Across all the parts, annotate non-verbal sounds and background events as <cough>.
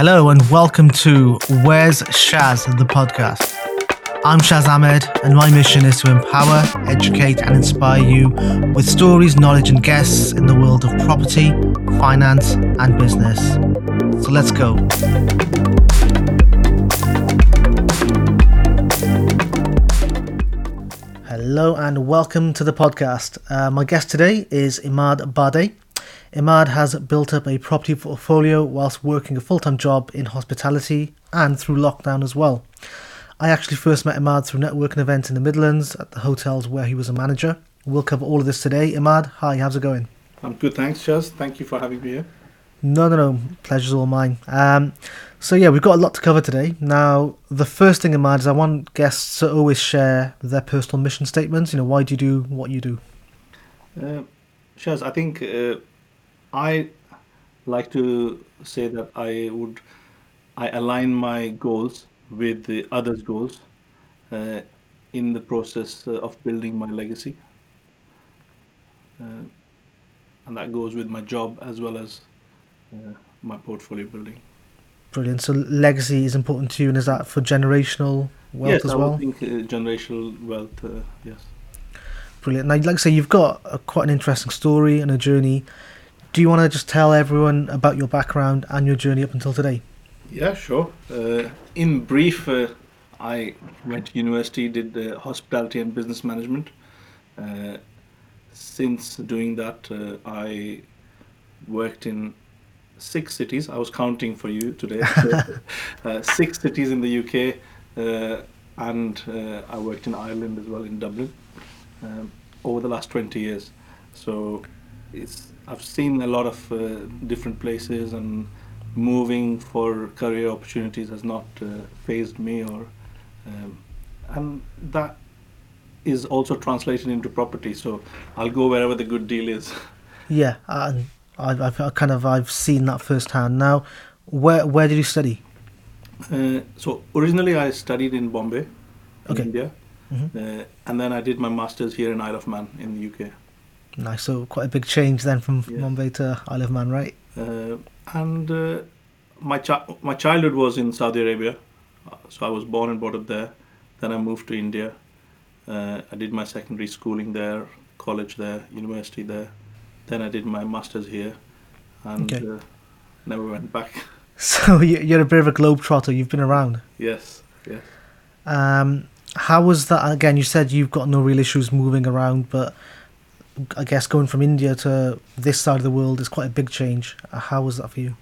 Hello and welcome to Where's Shaz, the podcast. I'm Shaz Ahmed, and my mission is to empower, educate, and inspire you with stories, knowledge, and guests in the world of property, finance, and business. So let's go. Hello and welcome to the podcast. Uh, my guest today is Imad Bade. Imad has built up a property portfolio whilst working a full time job in hospitality and through lockdown as well. I actually first met Imad through networking events in the Midlands at the hotels where he was a manager. We'll cover all of this today. Imad, hi, how's it going? I'm good, thanks, Shaz. Thank you for having me here. No, no, no. Pleasure's all mine. Um, so yeah, we've got a lot to cover today. Now, the first thing in mind is I want guests to always share their personal mission statements. You know, why do you do what you do? Uh, Shaz, I think uh, I like to say that I would I align my goals with the others' goals uh, in the process uh, of building my legacy, uh, and that goes with my job as well as uh, my portfolio building. Brilliant. So legacy is important to you, and is that for generational wealth yes, as I well? would think uh, generational wealth. Uh, yes. Brilliant. Now, like I say, you've got a, quite an interesting story and a journey. Do you want to just tell everyone about your background and your journey up until today? Yeah, sure. Uh, in brief, uh, I went to university, did uh, hospitality and business management. Uh, since doing that, uh, I worked in six cities. I was counting for you today. <laughs> uh, six cities in the UK, uh, and uh, I worked in Ireland as well, in Dublin, um, over the last 20 years. So it's I've seen a lot of uh, different places and moving for career opportunities has not uh, phased me or um, and that is also translated into property so i'll go wherever the good deal is Yeah, and I've, I've kind of I've seen that firsthand. Now, where where did you study? uh, so originally i studied in bombay in Okay. india Mhm. uh, and then i did my masters here in isle of man in the uk Nice. So quite a big change then from Yeah. Mumbai to Isle of Man, right? uh, and uh, my chi- my childhood was in Saudi Arabia, so I was born and brought up there. Then I moved to India. Uh, I did my secondary schooling there, college there, university there. Then I did my masters here, and Okay. uh, never went back. <laughs> So you- you're a bit of a globetrotter. You've been around. yes, yes. Um, how was that? Again, you said you've got no real issues moving around, but I guess going from India to this side of the world is quite a big change. Uh, How was that for you?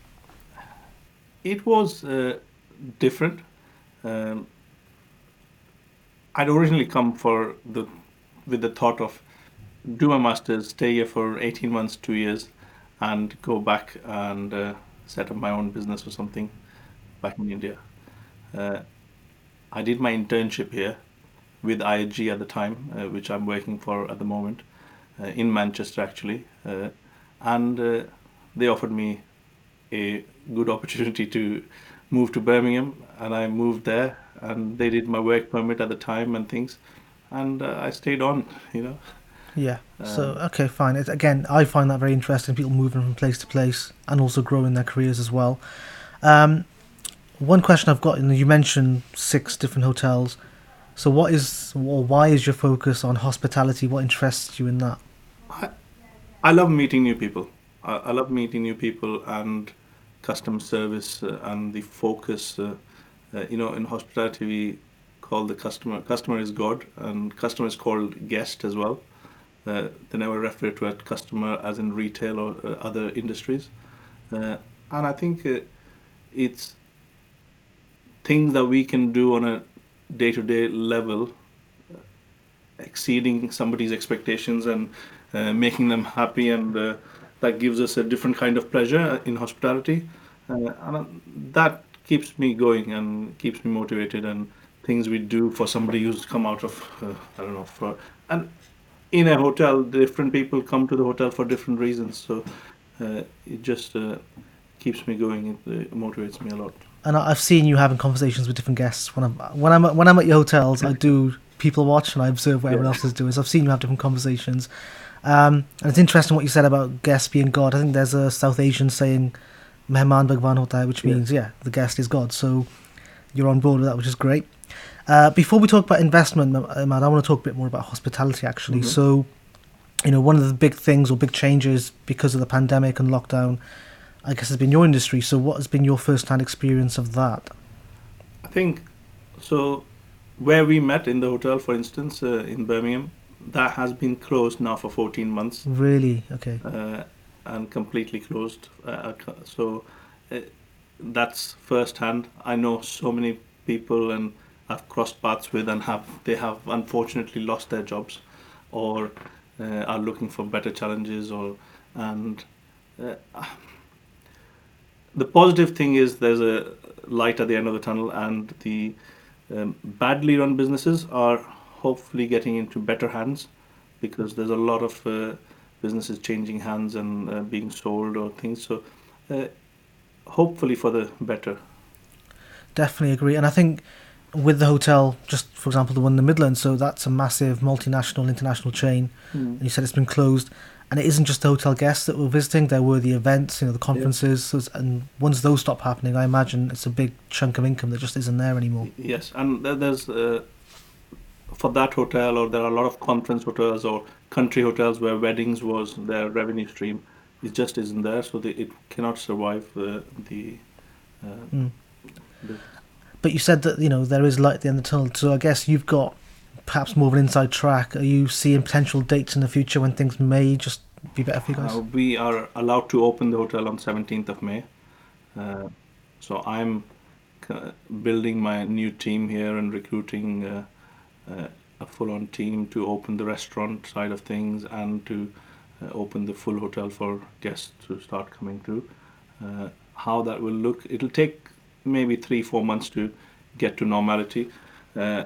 It was uh, different. Um, I'd originally come for the with the thought of do my masters, stay here for eighteen months, two years, and go back and uh, set up my own business or something back in India. Uh, I did my internship here with IHG at the time, uh, which I'm working for at the moment, in Manchester actually, uh, and uh, they offered me a good opportunity to move to Birmingham, and I moved there, and they did my work permit at the time and things, and uh, I stayed on, you know. Yeah. So Um, okay, fine. It, again, I find that very interesting. People moving from place to place and also growing their careers as well. Um, one question I've got, and you mentioned six different hotels. So what is or why is your focus on hospitality? What interests you in that? I, I love meeting new people. I, I love meeting new people and customer service uh, and the focus. Uh, uh, you know, in hospitality, we call the customer customer is God, and customer is called guest as well. Uh, they never refer to a customer as in retail or uh, other industries. Uh, and I think it's things that we can do on a day-to-day level exceeding somebody's expectations and making them happy and uh, that gives us a different kind of pleasure in hospitality uh, and uh, that keeps me going and keeps me motivated and things we do for somebody who's come out of uh, i don't know for and in a hotel different people come to the hotel for different reasons so uh, it just uh, keeps me going it uh, motivates me a lot And I've seen you having conversations with different guests when I'm when I'm at, when I'm at your hotels. I do people watch and I observe what everyone else is doing. So I've seen you have different conversations. Um, and it's interesting what you said about guest being God. I think there's a South Asian saying Mehman Bhagwan hota which means yeah, the guest is God. So you're on board with that, which is great. Uh, before we talk about investment, Imad, I want to talk a bit more about hospitality actually. Mhm. So, you know, one of the big things or big changes because of the pandemic and lockdown, I guess, has been your industry. So, what has been your first-hand experience of that? I think so. Where we met in the hotel, for instance, uh, in Birmingham, that has been closed now for 14 months Really? Okay. uh, and completely closed. Uh, so uh, that's first hand. I know so many people and I've crossed paths with and have they have unfortunately lost their jobs or uh, are looking for better challenges or and uh, the positive thing is there's a light at the end of the tunnel and the um, badly run businesses are hopefully getting into better hands because there's a lot of uh, businesses changing hands and uh, being sold or things so uh, hopefully for the better Definitely agree. And I think with the hotel, just for example, the one in the Midlands, so that's a massive multinational, international chain. And you said it's been closed. And it isn't just the hotel guests that were visiting, there were the events, you know, the conferences. So and once those stop happening, I imagine it's a big chunk of income that just isn't there anymore. Yes, and there's uh, for that hotel, or there are a lot of conference hotels or country hotels where weddings was their revenue stream. It just isn't there, so they, it cannot survive uh, the. Uh, Mm. the But you said that, you know, there is light at the end of the tunnel. So I guess you've got perhaps more of an inside track. Are you seeing potential dates in the future when things may just be better for you guys? uh, we are allowed to open the hotel on 17th of May, uh, so I'm building my new team here and recruiting uh, a full-on team to open the restaurant side of things and to uh, open the full hotel for guests to start coming through. Uh, how that will look, it'll take maybe three, four months to get to normality. Uh,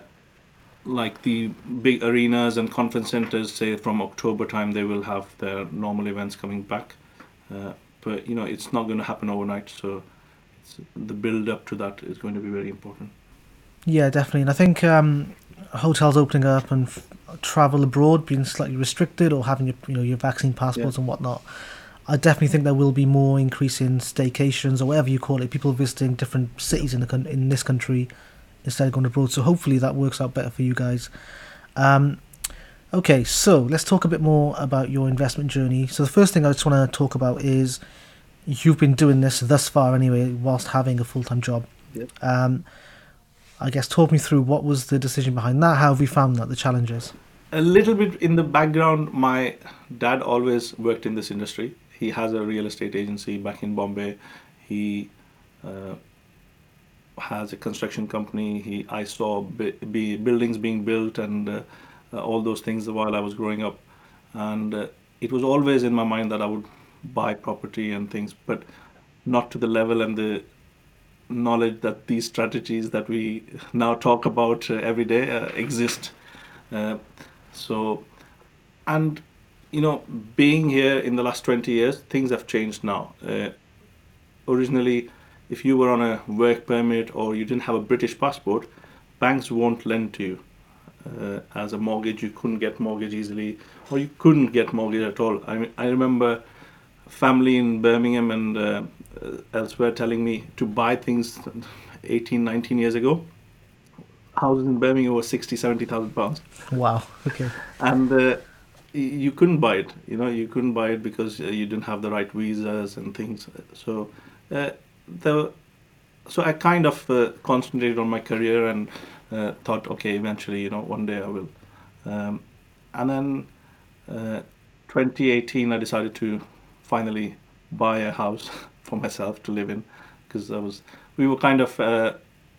like the big arenas and conference centers, say from October time, they will have their normal events coming back. Uh, but you know, it's not going to happen overnight. So the build up to that is going to be very important. Yeah, definitely. And I think um, hotels opening up and f- travel abroad being slightly restricted or having your, you know, your vaccine passports and whatnot. I definitely think there will be more increase in staycations or whatever you call it, people visiting different cities in the coun- in this country instead of going abroad. So hopefully that works out better for you guys. Um, okay, so let's talk a bit more about your investment journey. So the first thing I just want to talk about is you've been doing this thus far anyway, whilst having a full time job. Yep. Um, I guess talk me through what was the decision behind that. How have you found that the challenges? A little bit in the background, my dad always worked in this industry. He has a real estate agency back in Bombay. He uh, has a construction company. He I saw bi- be buildings being built and uh, uh, all those things while I was growing up, and uh, it was always in my mind that I would buy property and things, but not to the level and the knowledge that these strategies that we now talk about uh, every day uh, exist. Uh, so, and you know, being here in the last 20 years, things have changed now. Originally, if you were on a work permit or you didn't have a British passport, banks won't lend to you. Uh, as a mortgage, you couldn't get mortgage easily, or you couldn't get mortgage at all. I mean, I remember family in Birmingham and uh, elsewhere telling me to buy things 18, 19 years ago. Houses in Birmingham were 60, 70,000 pounds Wow. Okay. and uh, you couldn't buy it you know you couldn't buy it because uh, you didn't have the right visas and things so uh, the so i kind of uh, concentrated on my career and uh, thought okay eventually you know one day i will um, and then uh, 2018 i decided to finally buy a house <laughs> for myself to live in because i was we were kind of uh,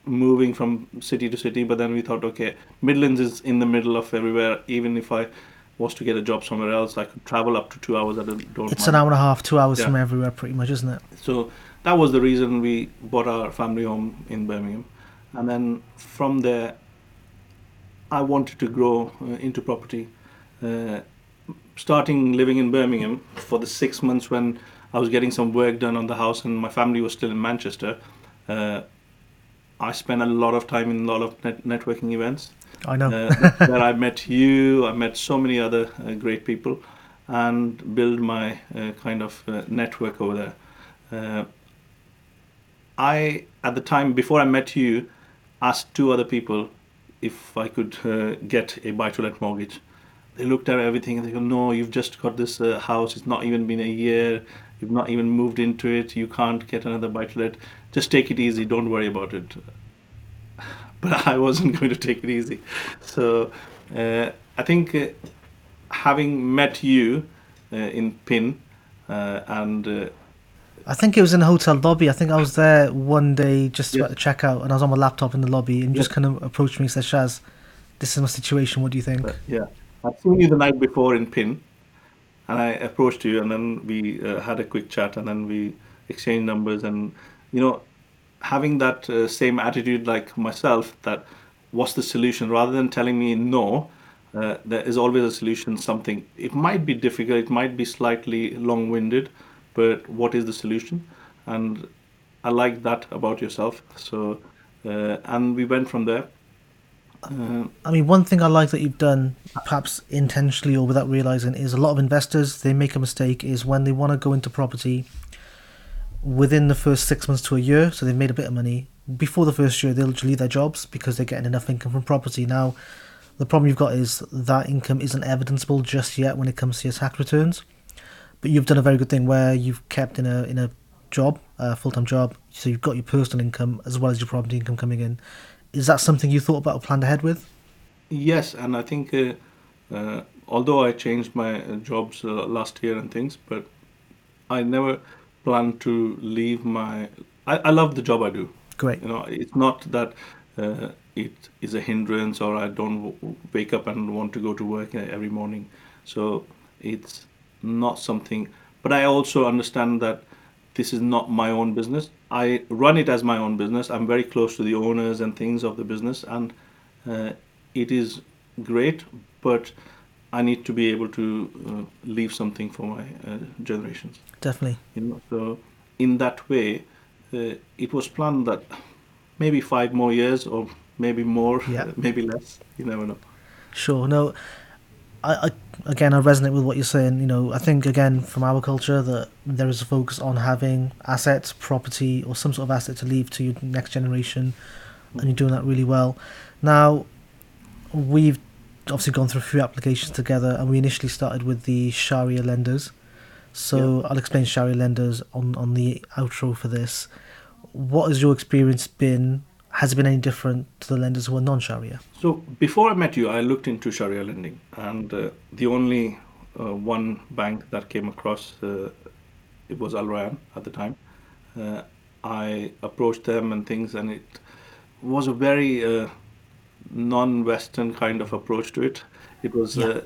moving from city to city but then we thought okay midlands is in the middle of everywhere even if i was to get a job somewhere else i could travel up to two hours i don't, don't It's mind. an hour and a half, two hours Yeah. from everywhere, pretty much, isn't it? So that was the reason we bought our family home in Birmingham. And then from there, I wanted to grow uh, into property. Uh, starting living in Birmingham for the six months when I was getting some work done on the house and my family was still in Manchester, uh, I spent a lot of time in a lot of net- networking events I know. uh, <laughs> where I met you, I met so many other uh, great people, and build my uh, kind of uh, network over there. Uh, I at the time before I met you asked two other people if I could uh, get a buy-to-let mortgage. They looked at everything and they go, "No, you've just got this uh, house. It's not even been a year. You've not even moved into it. You can't get another buy-to-let. Just take it easy. Don't worry about it." <laughs> But I wasn't <laughs> going to take it easy. So uh, I think uh, having met you uh, in PIN uh, and uh, I think it was in a hotel lobby. I think I was there one day just Yeah. about to check out, and I was on my laptop in the lobby, and you just kind of approached me and said, "Shaz, this is my situation. What do you think?" Yeah, I've seen you the night before in Pin, and I approached you, and then we uh, had a quick chat, and then we exchanged numbers, and you know, having that uh, same attitude like myself, that what's the solution, rather than telling me no, uh, there is always a solution. Something it might be difficult, it might be slightly long-winded, but what is the solution? And I like that about yourself. So, uh, and we went from there. Uh, I mean, one thing I like that you've done, perhaps intentionally or without realizing, is a lot of investors they make a mistake is when they want to go into property within the first six months to a year, so they've made a bit of money. Before the first year, they'll leave their jobs because they're getting enough income from property. Now, the problem you've got is that income isn't evidenceable just yet when it comes to your tax returns. But you've done a very good thing where you've kept in a in a job, a full time job, so you've got your personal income as well as your property income coming in. Is that something you thought about or planned ahead with? Yes, and I think uh, uh, although I changed my uh, jobs uh, last year and things, but I never planned to leave my. I, I love the job I do. Great. You know, it's not that uh, it is a hindrance or I don't w- wake up and want to go to work every morning. So it's not something. But I also understand that this is not my own business. I run it as my own business. I'm very close to the owners and things of the business, and uh, it is great. But I need to be able to uh, leave something for my uh, generations Definitely. you know so in that way uh, it was planned that maybe five more years or maybe more Yeah. <laughs> maybe less you never know Sure. No, I, I again I resonate with what you're saying. You know, I think again from our culture that there is a focus on having assets, property, or some sort of asset to leave to your next generation, and you're doing that really well. Now, we've obviously gone through a few applications together, and we initially started with the Sharia lenders. So I'll explain Sharia lenders on on the outro for this. What has your experience been? Has it been any different to the lenders who are non-Sharia? so before i met you i looked into sharia lending and uh, the only uh, one bank that came across uh, it was al Rayan at the time uh, i approached them and things and it was a very uh, non-western kind of approach to it it was Yeah. uh,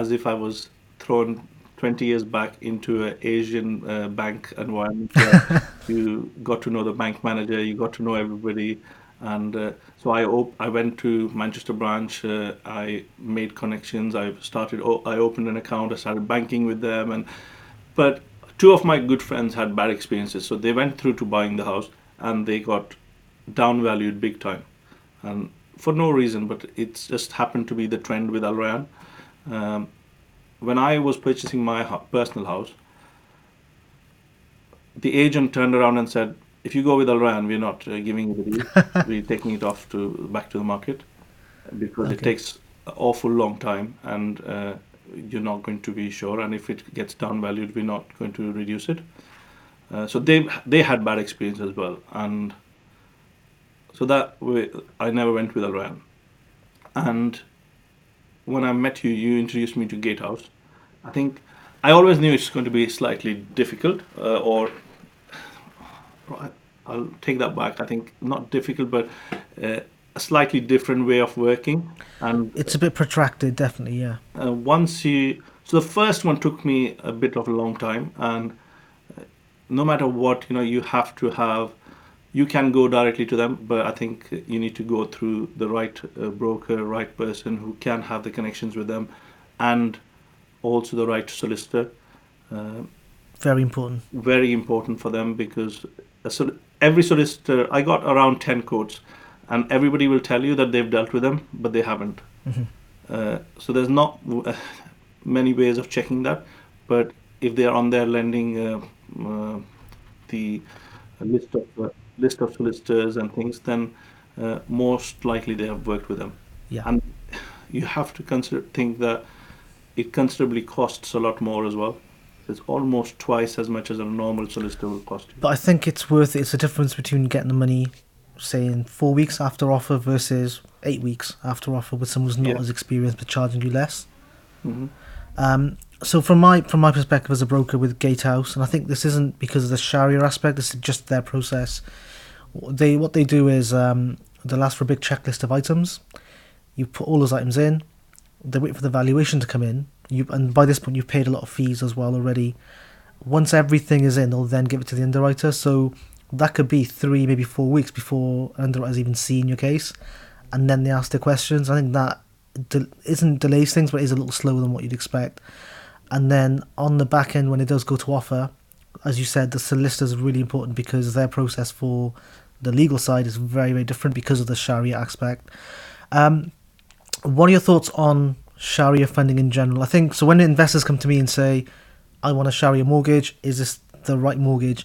as if i was thrown 20 years back into an asian uh, bank environment <laughs> where you got to know the bank manager you got to know everybody and uh, so I op- I went to Manchester branch. Uh, I made connections. I started. O- I opened an account. I started banking with them. And but two of my good friends had bad experiences, so they went through to buying the house, and they got downvalued big time, and for no reason. But it's just happened to be the trend with Al Rayan. Um, when I was purchasing my personal house, the agent turned around and said, "If you go with Al Rayan, we're not uh, giving you the <laughs> deal. we're taking it off to back to the market because it takes an awful long time, and uh, you're not going to be sure. And if it gets downvalued, we're not going to reduce it." Uh, so they they had bad experience as well, and so that way I never went with Al Rayan. And when I met you, you introduced me to Gatehouse. I think I always knew it's going to be slightly difficult, uh, or I'll take that back. I think not difficult, but uh, a slightly different way of working. And It's a bit protracted, definitely. Yeah. uh, once you, so the first one took me a bit of a long time, and uh, no matter what, you know, you have to have. You can go directly to them, but I think you need to go through the right uh, broker, right person who can have the connections with them, and also the right to solicitor. Uh, Very important. very important for them because a sol- every solicitor I got around 10 quotes and everybody will tell you that they've dealt with them but they haven't Mhm. uh, so there's not uh, many ways of checking that but if they are on their lending uh, uh, the list of uh, list of solicitors and things, then uh, most likely they have worked with them. Yeah. And you have to consider think that it considerably costs a lot more as well. It's almost twice as much as a normal solicitor will cost you. But I think it's worth it. It's a difference between getting the money, say, in four weeks after offer versus eight weeks after offer with someone who's not Yeah. as experienced but charging you less. hmm Um, so from my from my perspective as a broker with Gatehouse, and I think this isn't because of the Sharia aspect. This is just their process. They what they do is um, they'll ask for a big checklist of items. You put all those items in. They wait for the valuation to come in. You and by this point you've paid a lot of fees as well already. Once everything is in, they'll then give it to the underwriter. So that could be three, maybe four weeks before an underwriter's even seen your case, and then they ask the questions. I think that de- isn't delays things, but is a little slower than what you'd expect. And then on the back end, when it does go to offer, as you said, the solicitors are really important because their process for the legal side is very, very different because of the Sharia aspect. Um, what are your thoughts on Sharia funding in general? I think so. When investors come to me and say, "I want a Sharia mortgage. Is this the right mortgage?"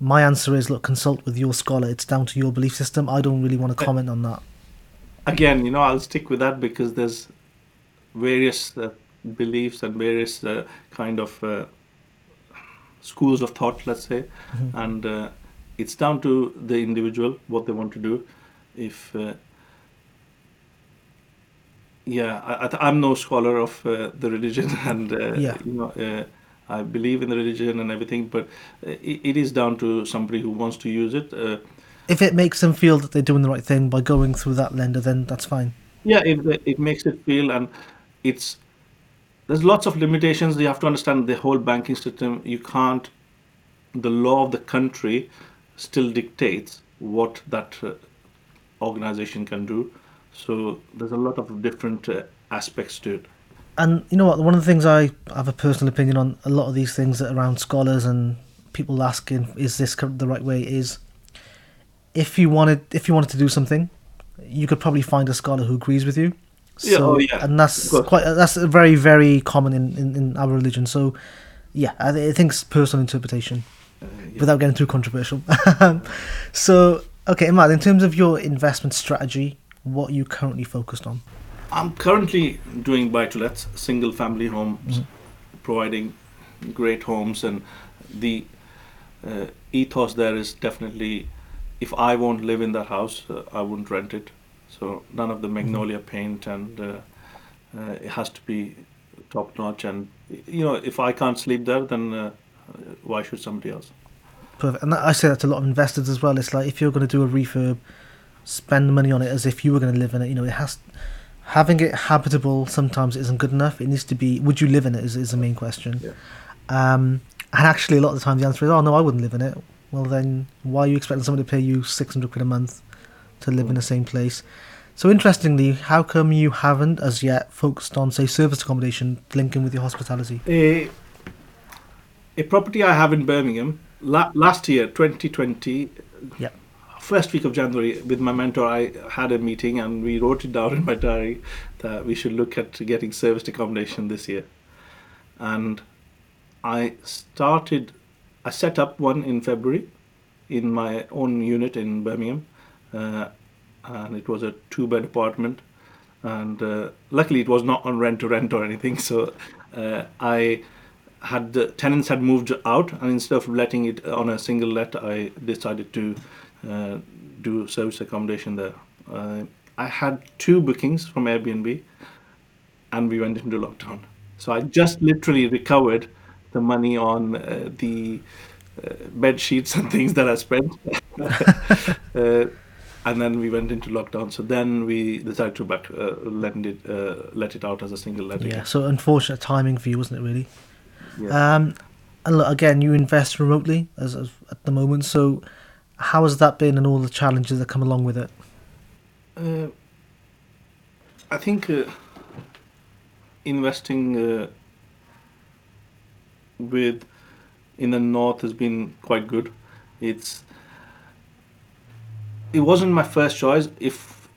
My answer is, look, consult with your scholar. It's down to your belief system. I don't really want to comment on that. Again, you know, I'll stick with that because there's various uh, beliefs and various uh, kind of uh, schools of thought, let's say, and uh, it's down to the individual what they want to do. If uh, yeah, I, I'm no scholar of uh, the religion, <laughs> and uh, Yeah. you know, uh, I believe in the religion and everything, but uh, it, it is down to somebody who wants to use it. Uh, If it makes them feel that they're doing the right thing by going through that lender, then that's fine. yeah, it it makes it feel, and it's there's lots of limitations. You have to understand the whole banking system. You can't. The law of the country still dictates what that uh, organization can do. So there's a lot of different uh, aspects to it. And you know what? One of the things I have a personal opinion on a lot of these things that around scholars and people asking, "Is this the right way?" Is if you wanted if you wanted to do something, you could probably find a scholar who agrees with you. Yeah, oh, yeah, and that's quite that's very very common in, in, in our religion. So, yeah, I, I think it's personal interpretation Uh, yeah. without getting too controversial. <laughs> so, okay, Imad, in terms of your investment strategy, what are you currently focused on? I'm currently doing buy to lets, single family homes, providing great homes, and the uh, ethos there is definitely if I won't live in that house, uh, I wouldn't rent it. So none of the magnolia paint, and uh, uh, it has to be top notch. And you know, if I can't sleep there, then uh, why should somebody else? Perfect. And that, I say that to a lot of investors as well. It's like if you're going to do a refurb, spend money on it as if you were going to live in it. You know, it has having it habitable sometimes isn't good enough. It needs to be. Would you live in it? Is, is the main question. Yeah. Um, and actually, a lot of the time the answer is, oh no, I wouldn't live in it. Well, then why are you expecting someone to pay you six hundred quid a month to live in the same place? So interestingly, how come you haven't as yet focused on say service accommodation linking with your hospitality? A, a property I have in Birmingham la- last year, 2020, Yeah. First week of January, with my mentor, I had a meeting and we wrote it down in my diary that we should look at getting serviced accommodation this year. And I started, I set up one in February in my own unit in Birmingham. Uh, and it was a two bed apartment. And uh, luckily, it was not on rent to rent or anything. So uh, I had the tenants had moved out, and instead of letting it on a single let, I decided to do service accommodation there. Uh, I had two bookings from Airbnb, and we went into lockdown. So I just literally recovered the money on uh, the uh, bed sheets and things that I spent. <laughs> uh, and then we went into lockdown. So then we decided to back uh, let it uh, let it out as a single let Yeah. So unfortunate timing for you, wasn't it? Really. Yeah. Um, and look, again, you invest remotely as, as at the moment. So, how has that been, and all the challenges that come along with it? Uh, I think uh, investing uh, with in the north has been quite good. It's it wasn't my first choice. If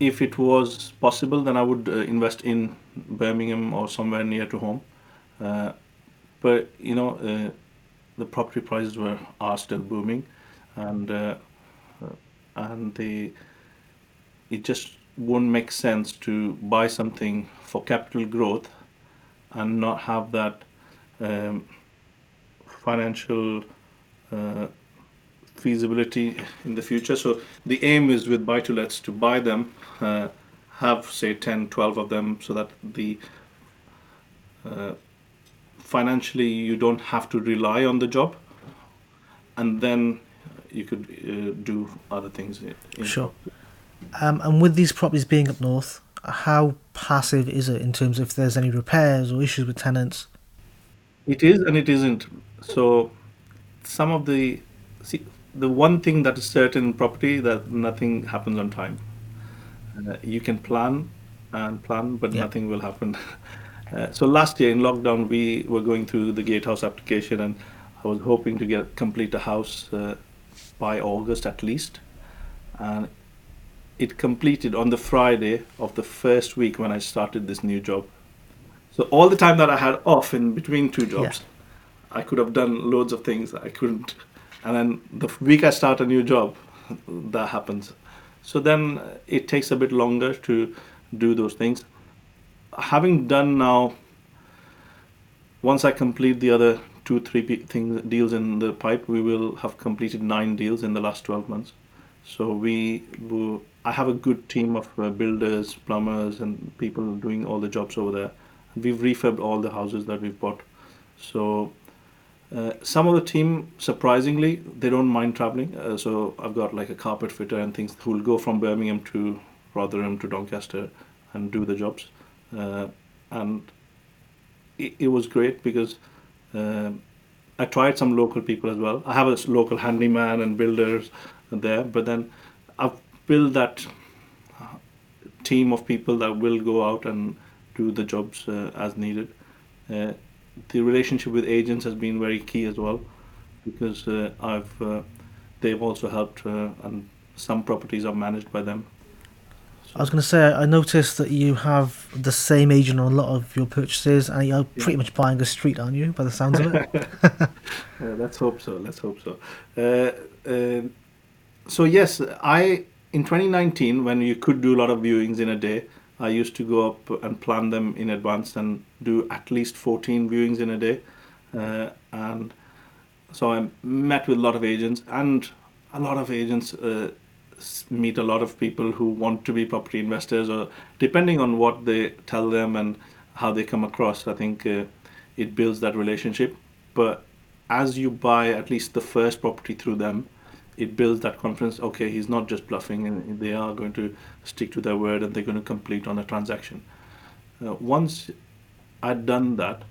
if it was possible, then I would uh, invest in Birmingham or somewhere near to home. Uh, but you know, uh, the property prices were are still booming, and uh, and it just won't make sense to buy something for capital growth and not have that um, financial uh, feasibility in the future. So the aim is with buy to lets to buy them, uh, have say 10, 12 of them, so that the uh, financially you don't have to rely on the job, and then you could uh, do other things. in- Sure. Um, and with these properties being up north, how passive is it in terms of if there's any repairs or issues with tenants? It is and it isn't. So some of the see the one thing that is certain in property that nothing happens on time. Uh, you can plan and plan, but Yeah. nothing will happen. <laughs> Uh, so last year in lockdown, we were going through the gatehouse application, and I was hoping to get complete a house uh, by August at least, and it completed on the Friday of the first week when I started this new job. So all the time that I had off in between two jobs, I could have done loads of things that I couldn't. And then the week I start a new job, <laughs> that happens. So then it takes a bit longer to do those things. Having done now, once I complete the other two, three things, deals in the pipe, we will have completed nine deals in the last 12 months. So we will, I have a good team of uh, builders, plumbers, and people doing all the jobs over there. We've refurbed all the houses that we've bought. So uh, some of the team, surprisingly, they don't mind traveling. Uh, so I've got like a carpet fitter and things who will go from Birmingham to Rotherham to Doncaster and do the jobs. Uh, and it, it was great because um I tried some local people as well. I have a local handyman and builders there, but then I've built that uh, team of people that will go out and do the jobs uh, as needed. Uh, the relationship with agents has been very key as well because uh, I've uh, they've also helped uh, and some properties are managed by them. I was going to say, I noticed that you have the same agent on a lot of your purchases, and you're pretty much buying a street, aren't you, by the sounds of it? <laughs> Uh, let's hope so. Let's hope so. Uh, uh, so yes, I in 2019 when you could do a lot of viewings in a day, I used to go up and plan them in advance and do at least 14 viewings in a day, uh, and so I met with a lot of agents and a lot of agents uh, meet a lot of people who want to be property investors or depending on what they tell them and how they come across i think uh, it builds that relationship. But as you buy at least the first property through them it builds that confidence okay he's not just bluffing and they are going to stick to their word and they're going to complete on a transaction. Uh, once i'd done that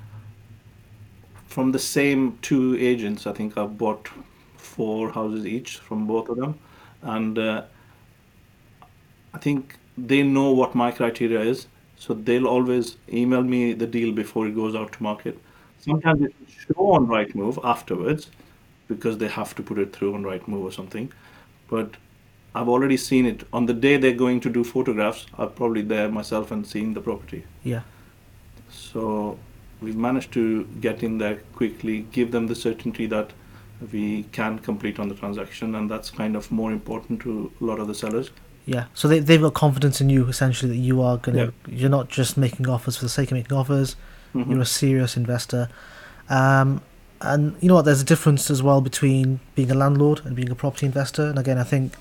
from the same two agents, I think I've bought four houses each from both of them, and uh, I think they know what my criteria is, so they'll always email me the deal before it goes out to market. Sometimes it will show on Rightmove afterwards because they have to put it through on Rightmove or something, but I've already seen it on the day they're going to do photographs. I'm probably there myself and seeing the property. yeah. So we've managed to get in there quickly, give them the certainty that we can complete on the transaction, and that's kind of more important to a lot of the sellers. Yeah, so they, they've got confidence in you essentially that you are going to, Yeah. you're not just making offers for the sake of making offers, Mhm. you're a serious investor. Um, and you know what, there's a difference as well between being a landlord and being a property investor. And again, I think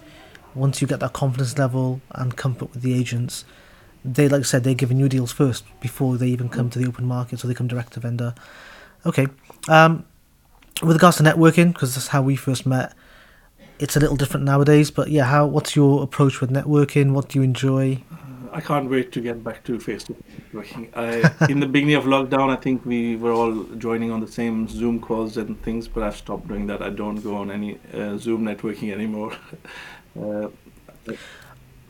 once you get that confidence level and comfort with the agents, they, like I said, they're giving you deals first before they even come to the open market, so they come direct to vendor. Okay. Um, with regards to networking, because that's how we first met, it's a little different nowadays. But yeah, how? What's your approach with networking? What do you enjoy? I can't wait to get back to face to face. In the beginning of lockdown, I think we were all joining on the same Zoom calls and things, but I've stopped doing that. I don't go on any uh, Zoom networking anymore. <laughs> uh,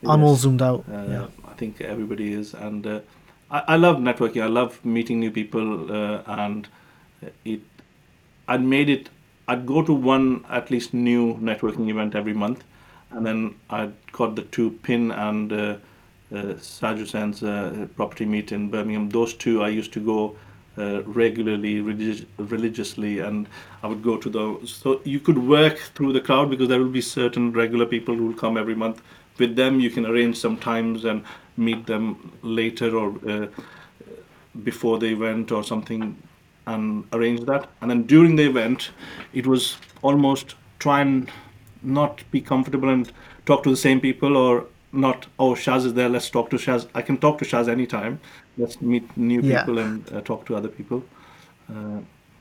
I'm all zoomed out. Uh, yeah. I think everybody is, and uh, I, I love networking. I love meeting new people, uh, and it. I'd made it. I'd go to one at least new networking event every month, and then I'd got the two Pin and uh, uh, uh, property meet in Birmingham. Those two I used to go uh, regularly, religi- religiously, and I would go to those. So you could work through the crowd because there will be certain regular people who will come every month. With them, you can arrange some times and meet them later or uh, before the event or something and arrange that. And then during the event, it was almost try and not be comfortable and talk to the same people or not, oh, Shaz is there, let's talk to Shaz. I can talk to Shaz anytime. Let's meet new Yeah. people and uh, talk to other people. Uh,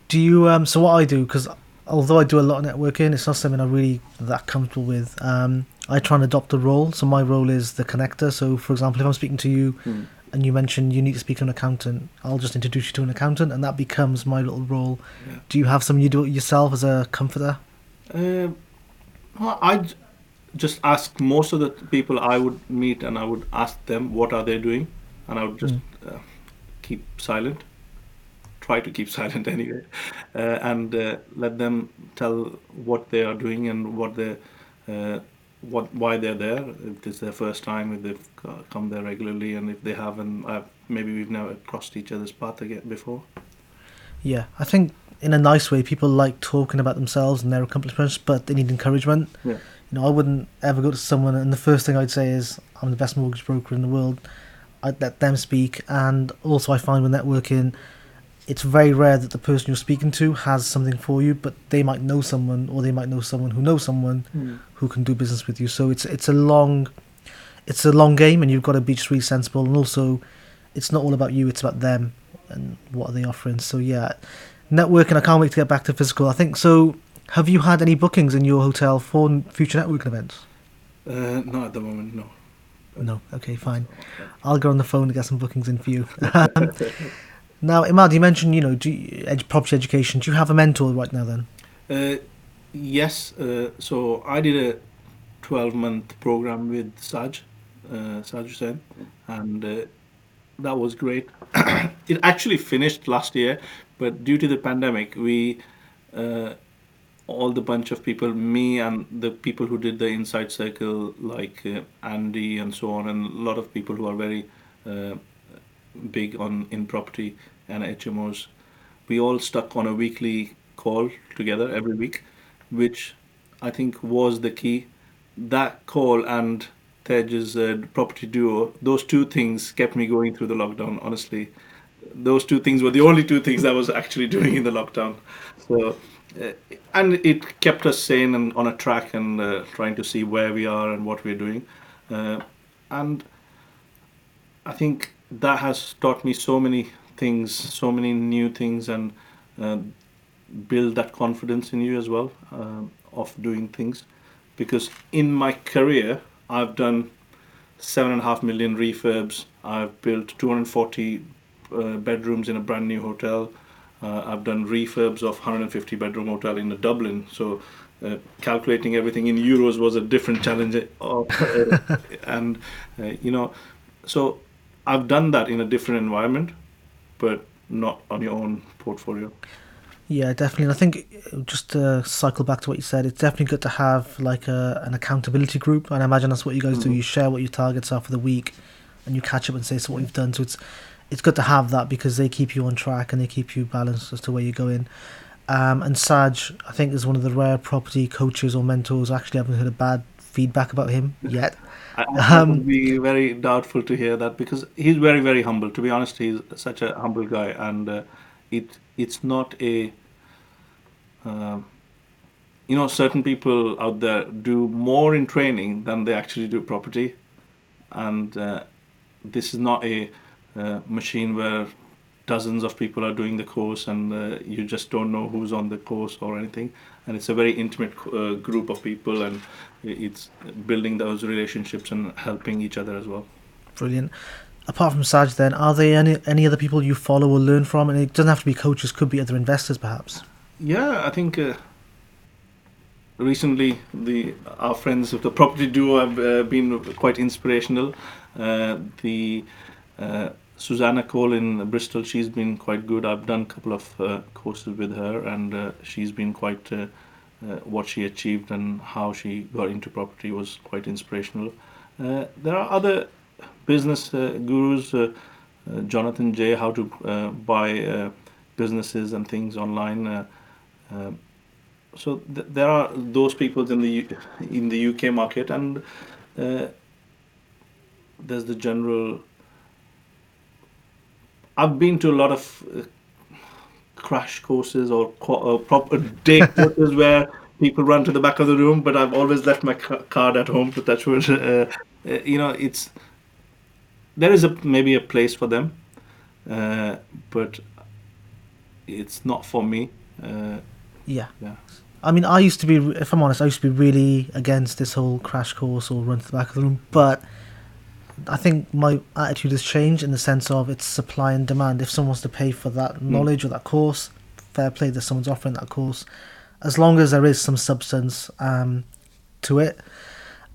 Do you? Um, so what I do, because although I do a lot of networking, it's not something I'm really that comfortable with. Um, I try and adopt a role. So my role is the connector. So for example, if I'm speaking to you Hmm. And you mention you need to speak to an accountant, I'll just introduce you to an accountant, and that becomes my little role. Yeah. Do you have something you do it yourself as a comforter? Uh, well, I'd just ask most of the people I would meet, and I would ask them what are they doing, and I would just uh, keep silent. Try to keep <laughs> silent anyway, uh, and uh, let them tell what they are doing and what they, uh, what why they're there. If it's their first time, if they've come there regularly, and if they haven't, uh, maybe we've never crossed each other's path again before. Yeah, I think in a nice way, people like talking about themselves and their accomplishments, but they need encouragement. Yeah. You know, I wouldn't ever go to someone and the first thing I'd say is, "I'm the best mortgage broker in the world." I'd let them speak, and also I find with networking, it's very rare that the person you're speaking to has something for you, but they might know someone, or they might know someone who knows someone who can do business with you. So it's it's a long, it's a long game, and you've got to be just really sensible. And also, it's not all about you; it's about them and what are they offering. So yeah, networking. I can't wait to get back to physical. I think so. Have you had any bookings in your hotel for future networking events? Uh, not at the moment, no. No. Okay, fine. I'll go on the phone to get some bookings in for you. <laughs> <laughs> <laughs> Now, Imad, you mentioned you know you, ed- property education. Do you have a mentor right now? Then. Uh, yes. Uh, so I did a 12 month program with Saj, uh, Saj Hussain, and uh, that was great. <coughs> it actually finished last year, but due to the pandemic, we uh, all the bunch of people, me and the people who did the inside circle, like uh, Andy and so on, and a lot of people who are very uh, big on in property and HMOs, we all stuck on a weekly call together every week, which I think was the key. That call and Tej's uh, property duo, those two things kept me going through the lockdown. Honestly, those two things were the only two things I was actually doing in the lockdown. So, uh, and it kept us sane and on a track and uh, trying to see where we are and what we're doing. Uh, and I think that has taught me so many things, so many new things, and uh, build that confidence in you as well um, of doing things. Because in my career, I've done seven and a half million refurbs. I've built 240 uh, bedrooms in a brand new hotel. Uh, I've done refurbs of 150 bedroom hotel in Dublin. So uh, calculating everything in euros was a different challenge. Of, uh, <laughs> and uh, you know, so I've done that in a different environment, but not on your own portfolio. Yeah, definitely. And I think uh, just to cycle back to what you said, it's definitely good to have like a, an accountability group. And I imagine that's what you guys do. Mhm. You share what your targets are for the week, and you catch up and say so what you've done. So it's it's good to have that because they keep you on track and they keep you balanced as to where you're going. Um, and Saj, I think, is one of the rare property coaches or mentors. Actually, I actually haven't heard a bad feedback about him yet. I, I Um, would be very doubtful to hear that because he's very, very humble. To be honest, he's such a humble guy, and uh, it it's not a. um you know, certain people out there do more in training than they actually do property, and uh, this is not a uh, machine where dozens of people are doing the course and uh, you just don't know who's on the course or anything. And it's a very intimate uh, group of people, and it's building those relationships and helping each other as well. Brilliant. Apart from Saj, then, are there any any other people you follow or learn from? And it doesn't have to be coaches; could be other investors, perhaps. Yeah, I think uh, recently the our friends of the property duo have uh, been quite inspirational. Uh, the uh, Susanna Cole in Bristol, she's been quite good. I've done a couple of uh, courses with her, and uh, she's been quite. Uh, uh, what she achieved and how she got into property was quite inspirational. Uh, there are other business uh, gurus. Jonathan Jay, How to buy businesses and things online. Uh, so th- there are those people in the U- in the UK market, and there's the general. I've been to a lot of uh, crash courses or co- uh, proper day <laughs> courses where people run to the back of the room, but I've always left my ca- card at home to touch wood. Uh, uh, you know, it's there is a maybe a place for them, uh, but it's not for me. Uh, Yeah. yeah. I mean, I used to be, if I'm honest, I used to be really against this whole crash course or run to the back of the room. But I think my attitude has changed in the sense of it's supply and demand. If someone wants to pay for that knowledge or that course, fair play that someone's offering that course, as long as there is some substance um, to it.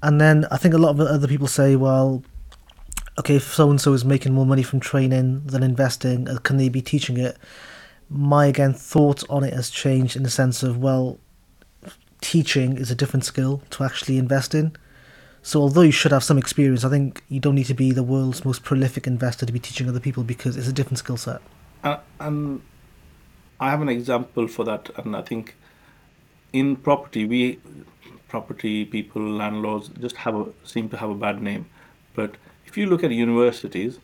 And then I think a lot of other people say, well, okay, if so and so is making more money from training than investing, uh, can they be teaching it? My again thought on it has changed in the sense of well, teaching is a different skill to actually invest in. So although you should have some experience, I think you don't need to be the world's most prolific investor to be teaching other people because it's a different skill set. Uh, and I have an example for that, and I think in property, we property people, landlords, just have a seem to have a bad name. But if you look at universities,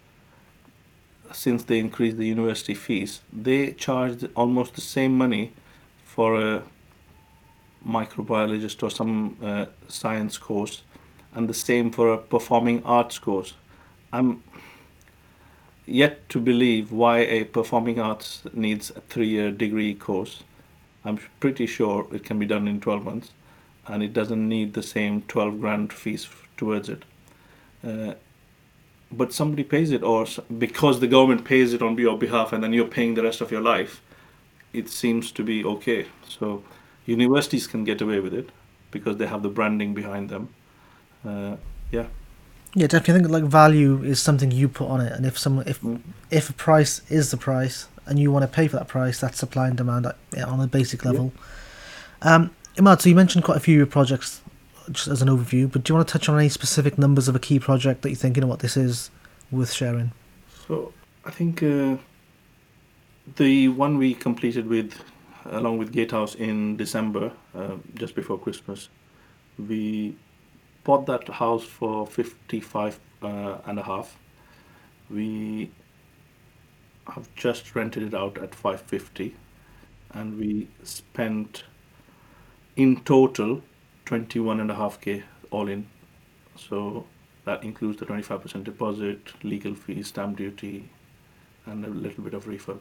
since they increased the university fees, they charge almost the same money for a microbiologist or some uh, science course, and the same for a performing arts course. I'm yet to believe why a performing arts needs a three-year degree course. I'm pretty sure it can be done in 12 months, and it doesn't need the same 12 grand fees towards it. Uh, but somebody pays it, or because the government pays it on your behalf, and then you're paying the rest of your life, it seems to be okay. So universities can get away with it because they have the branding behind them. Uh, yeah. Yeah, definitely. I think like value is something you put on it, and if someone if Mm. if a price is the price and you want to pay for that price, that's supply and demand on a basic Yeah. level. Um, Imad, so you mentioned quite a few of your projects just as an overview, but do you want to touch on any specific numbers of a key project that you think you know what this is worth sharing? So I think uh, the one we completed with, along with Gatehouse in December, uh, just before Christmas, we bought that house for 55 uh, and a half. We have just rented it out at 550 and we spent in total 21 and a half k all in so that includes the 25% deposit, legal fees, stamp duty, and a little bit of refurb.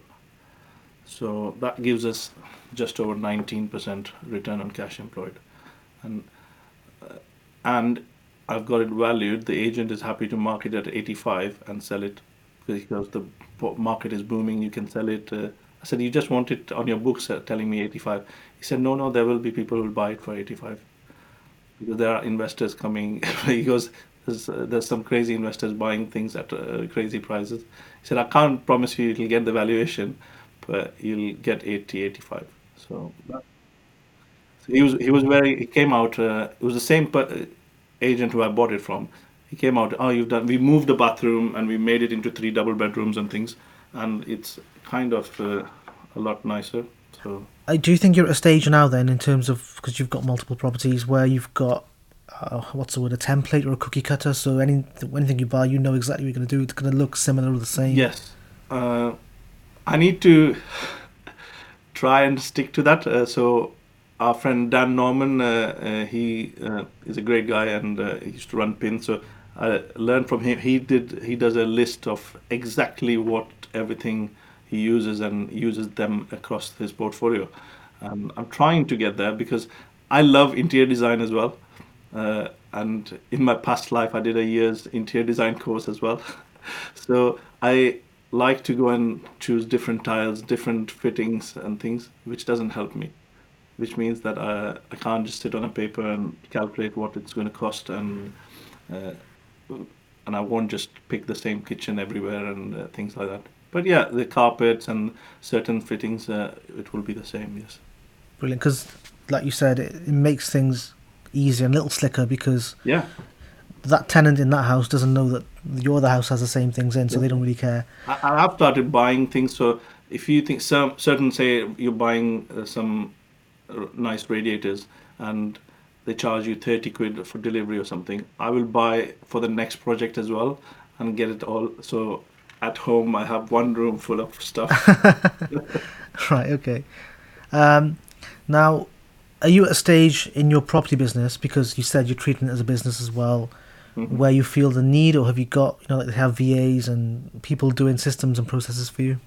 So that gives us just over 19% return on cash employed. And, and I've got it valued. The agent is happy to market at 85 and sell it because the market is booming. You can sell it. Uh, I said, You just want it on your books uh, telling me 85. He said, No, no, there will be people who will buy it for 85 because there are investors coming. <laughs> he goes, there's, uh, there's some crazy investors buying things at uh, crazy prices. He said, I can't promise you you'll get the valuation, but you'll get 80, 85. So, that, so he was he was very he came out. Uh, it was the same per, agent who I bought it from. He came out. Oh, you've done. We moved the bathroom and we made it into three double bedrooms and things, and it's kind of uh, a lot nicer. So Uh, do you think you're at a stage now then in terms of because you've got multiple properties where you've got uh, what's the word a template or a cookie cutter so any anything you buy you know exactly what you're going to do it's going to look similar or the same Yes. Uh, I need to <sighs> try and stick to that. Uh, so, our friend Dan Norman, uh, uh, he uh, is a great guy and uh, he used to run pins. So, I learned from him. He did. He does a list of exactly what everything he uses and uses them across his portfolio. And I'm trying to get there because I love interior design as well. Uh, and in my past life, I did a year's interior design course as well. <laughs> so I like to go and choose different tiles, different fittings, and things, which doesn't help me. Which means that I, I can't just sit on a paper and calculate what it's going to cost, and uh, and I won't just pick the same kitchen everywhere and uh, things like that. But yeah, the carpets and certain fittings, uh, it will be the same. Yes. brilliant because like you said it, it makes things easier and a little slicker because Yeah. that tenant in that house doesn't know that your other house has the same things in, so they don't really care. I, I have started buying things. So if you think some certain say you're buying uh, some nice radiators and they charge you 30 quid for delivery or something, I will buy for the next project as well and get it all. So at home, I have one room full of stuff. <laughs> right. Okay. Um, now, are you at a stage in your property business because you said you're treating it as a business as well, Mhm. where you feel the need, or have you got you know like they have VAs and people doing systems and processes for you?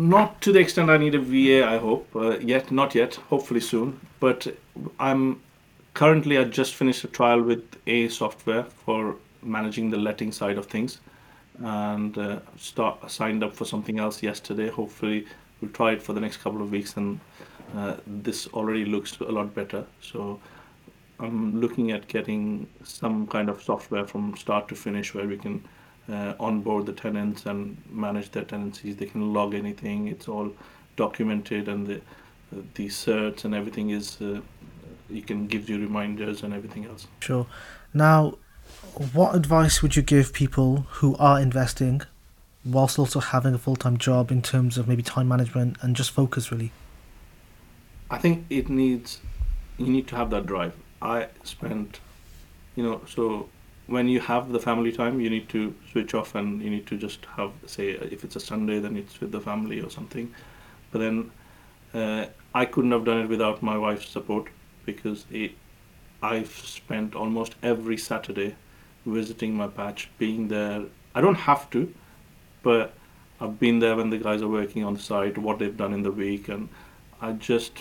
Not to the extent I need a VA, I hope. Uh, yet, not yet. Hopefully soon. But I'm currently I just finished a trial with a software for managing the letting side of things, and uh, start signed up for something else yesterday. Hopefully, we'll try it for the next couple of weeks, and uh, this already looks a lot better. So. I'm looking at getting some kind of software from start to finish where we can uh, onboard the tenants and manage their tenancies. They can log anything. It's all documented, and the the certs and everything is. Uh, you can give you reminders and everything else. Sure. Now, what advice would you give people who are investing, whilst also having a full time job in terms of maybe time management and just focus really? I think it needs. You need to have that drive. I spent, you know, so when you have the family time, you need to switch off and you need to just have, say, if it's a Sunday, then it's with the family or something. But then uh, I couldn't have done it without my wife's support because it, I've spent almost every Saturday visiting my patch, being there. I don't have to, but I've been there when the guys are working on the site, what they've done in the week, and I just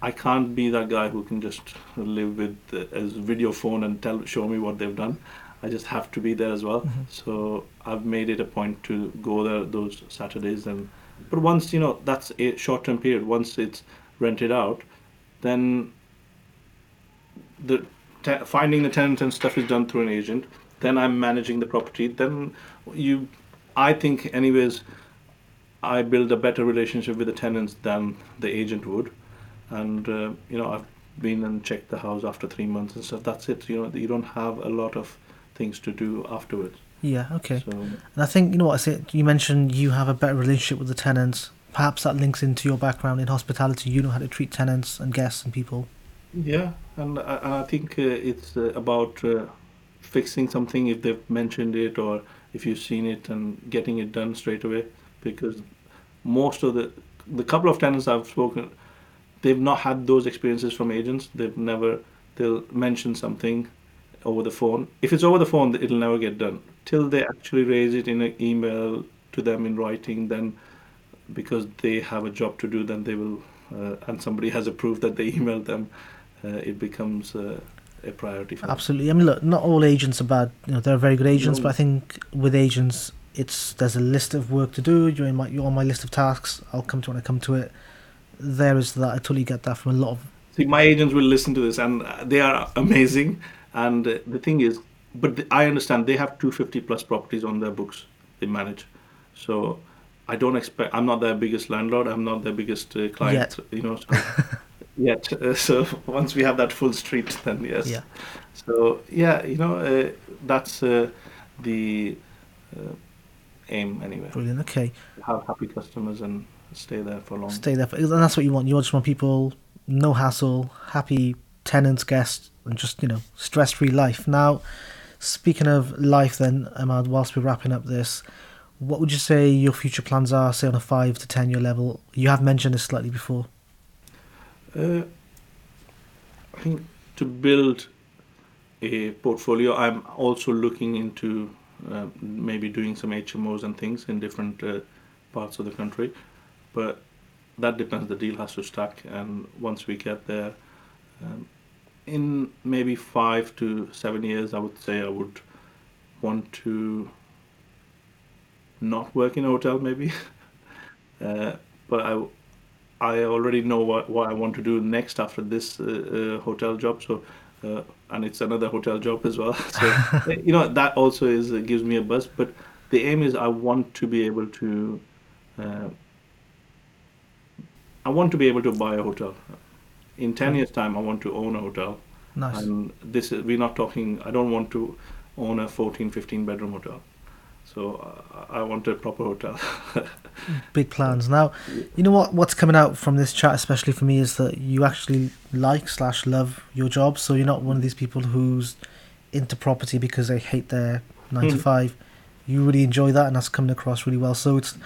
I can't be that guy who can just live with uh, his video phone and tell show me what they've done. I just have to be there as well. Mhm. So I've made it a point to go there those Saturdays and but once you know that's a short term period. Once it's rented out, then the te- finding the tenant and stuff is done through an agent. Then I'm managing the property. Then you, I think, anyways, I build a better relationship with the tenants than the agent would. And uh, you know, I've been and checked the house after three months and stuff. That's it. You know, you don't have a lot of things to do afterwards. Yeah. Okay. So And I think you know what I said. You mentioned you have a better relationship with the tenants. Perhaps that links into your background in hospitality. You know how to treat tenants and guests and people. yeah, and I, and I think uh, it's uh, about uh, fixing something if they've mentioned it or if you've seen it and getting it done straight away. Because most of the the couple of tenants I've spoken, they've not had those experiences from agents. They've never they'll mention something over the phone. If it's over the phone, it'll never get done till they actually raise it in an email to them in writing. Then, because they have a job to do, then they will, uh, and somebody has approved that they <laughs> emailed them. Uh, it becomes uh, a priority for them. Absolutely. I mean, look, not all agents are bad. You know, there are very good agents, No. but I think with agents, it's there's a list of work to do. You're in my you're on my list of tasks. I'll come to when I come to it. There is that. I totally get that from a lot of. See, my agents will listen to this, and they are amazing. And the thing is, but I understand they have 250 plus properties on their books they manage. So I don't expect. I'm not their biggest landlord. I'm not their biggest uh, client. You know. So, <laughs> yet. Uh, so once we have that full street, then yes. Yeah. So yeah, you know, uh, that's uh, the uh, aim anyway. Brilliant. Okay, Have happy customers and stay there for long. stay there, for, and that's what you want. You just want people, no hassle, happy tenants, guests, and just you know stress-free life. Now, speaking of life, then Ahmad, whilst we're wrapping up this, what would you say your future plans are? Say on a five to ten year level. You have mentioned this slightly before. Uh, I think to build a portfolio, I'm also looking into uh, maybe doing some HMOs and things in different uh, parts of the country, but that depends. The deal has to stack, and once we get there, um, in maybe five to seven years, I would say I would want to not work in a hotel, maybe. <laughs> uh, but I I already know what, what I want to do next after this uh, uh, hotel job. So, uh, and it's another hotel job as well. <laughs> So, <laughs> you know, that also is uh, gives me a buzz. But the aim is I want to be able to. I want to be able to buy a hotel. In ten years' time, I want to own a hotel, Nice. And this is, we're not talking, I don't want to own a 14, 15 bedroom hotel. So uh, I want a proper hotel. <laughs> Big plans. Now, you know what? What's coming out from this chat, especially for me, is that you actually like slash love your job. So you're not one of these people who's into property because they hate their nine to Mhm. five. You really enjoy that, and that's coming across really well. So it's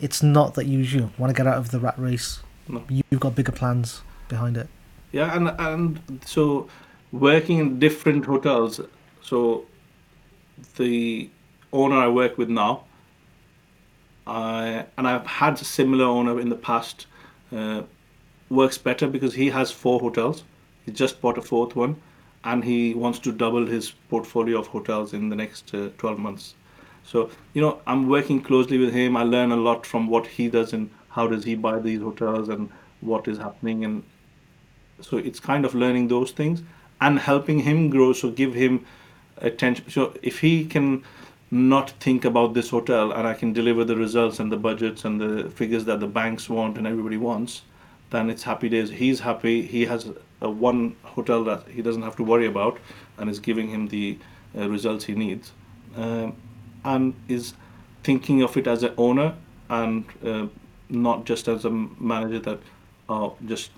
it's not that you, you want to get out of the rat race. No. You've got bigger plans behind it. Yeah, and and so working in different hotels. So the owner I work with now, I and I've had a similar owner in the past. Uh, works better because he has four hotels. He just bought a fourth one, and he wants to double his portfolio of hotels in the next uh, 12 months. So you know, I'm working closely with him. I learn a lot from what he does and how does he buy these hotels and what is happening. And so it's kind of learning those things and helping him grow. So give him attention. So if he can not think about this hotel and i can deliver the results and the budgets and the figures that the banks want and everybody wants then it's happy days. He's happy. He has a one hotel that he doesn't have to worry about and is giving him the uh, results he needs. Um, and is thinking of it as an owner and uh, not just as a manager that uh, just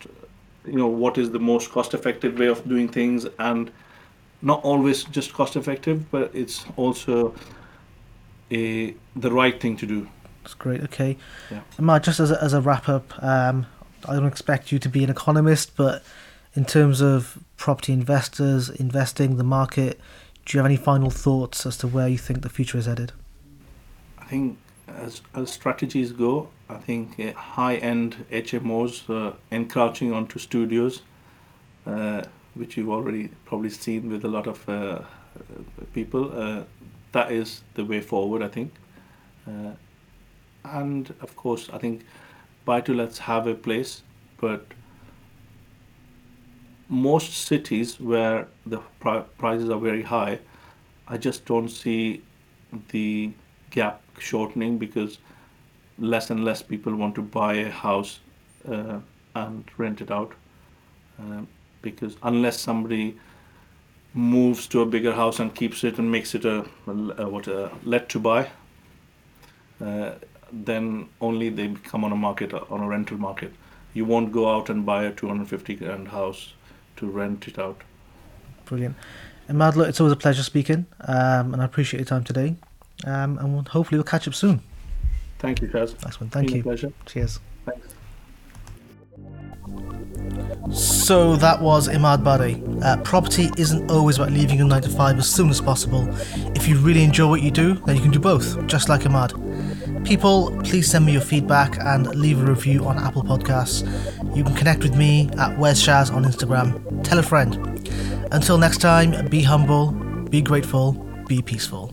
you know what is the most cost effective way of doing things and not always just cost effective but it's also a the right thing to do That's great. Okay. Yeah. Amar, just as a, as a wrap up, um, I don't expect you to be an economist, but in terms of property investors, investing, the market, do you have any final thoughts as to where you think the future is headed? I think as, as strategies go, I think uh, high-end HMOs uh, encroaching onto studios, uh, which you've already probably seen with a lot of uh, people, uh, that is the way forward, I think. Uh, and of course, I think buy-to-lets have a place, but most cities where the pri- prices are very high, I just don't see the gap shortening because less and less people want to buy a house uh, and rent it out. Um, because unless somebody moves to a bigger house and keeps it and makes it a, a what a let to buy, uh, then only they come on a market on a rental market. You won't go out and buy a 250 grand house to rent it out. Brilliant. Imad, look, it's always a pleasure speaking, um, and I appreciate your time today. Um, and we'll, hopefully we'll catch up soon. Thank you, Shaz. Nice one. Thank you. Pleasure. Cheers. Thanks. So that was Imad Bade. Uh, property isn't always about leaving your 9 to 5 as soon as possible. If you really enjoy what you do, then you can do both, just like Imad. People, please send me your feedback and leave a review on Apple Podcasts. You can connect with me at Wes Shaz on Instagram. Tell a friend. Until next time, be humble, be grateful, be peaceful.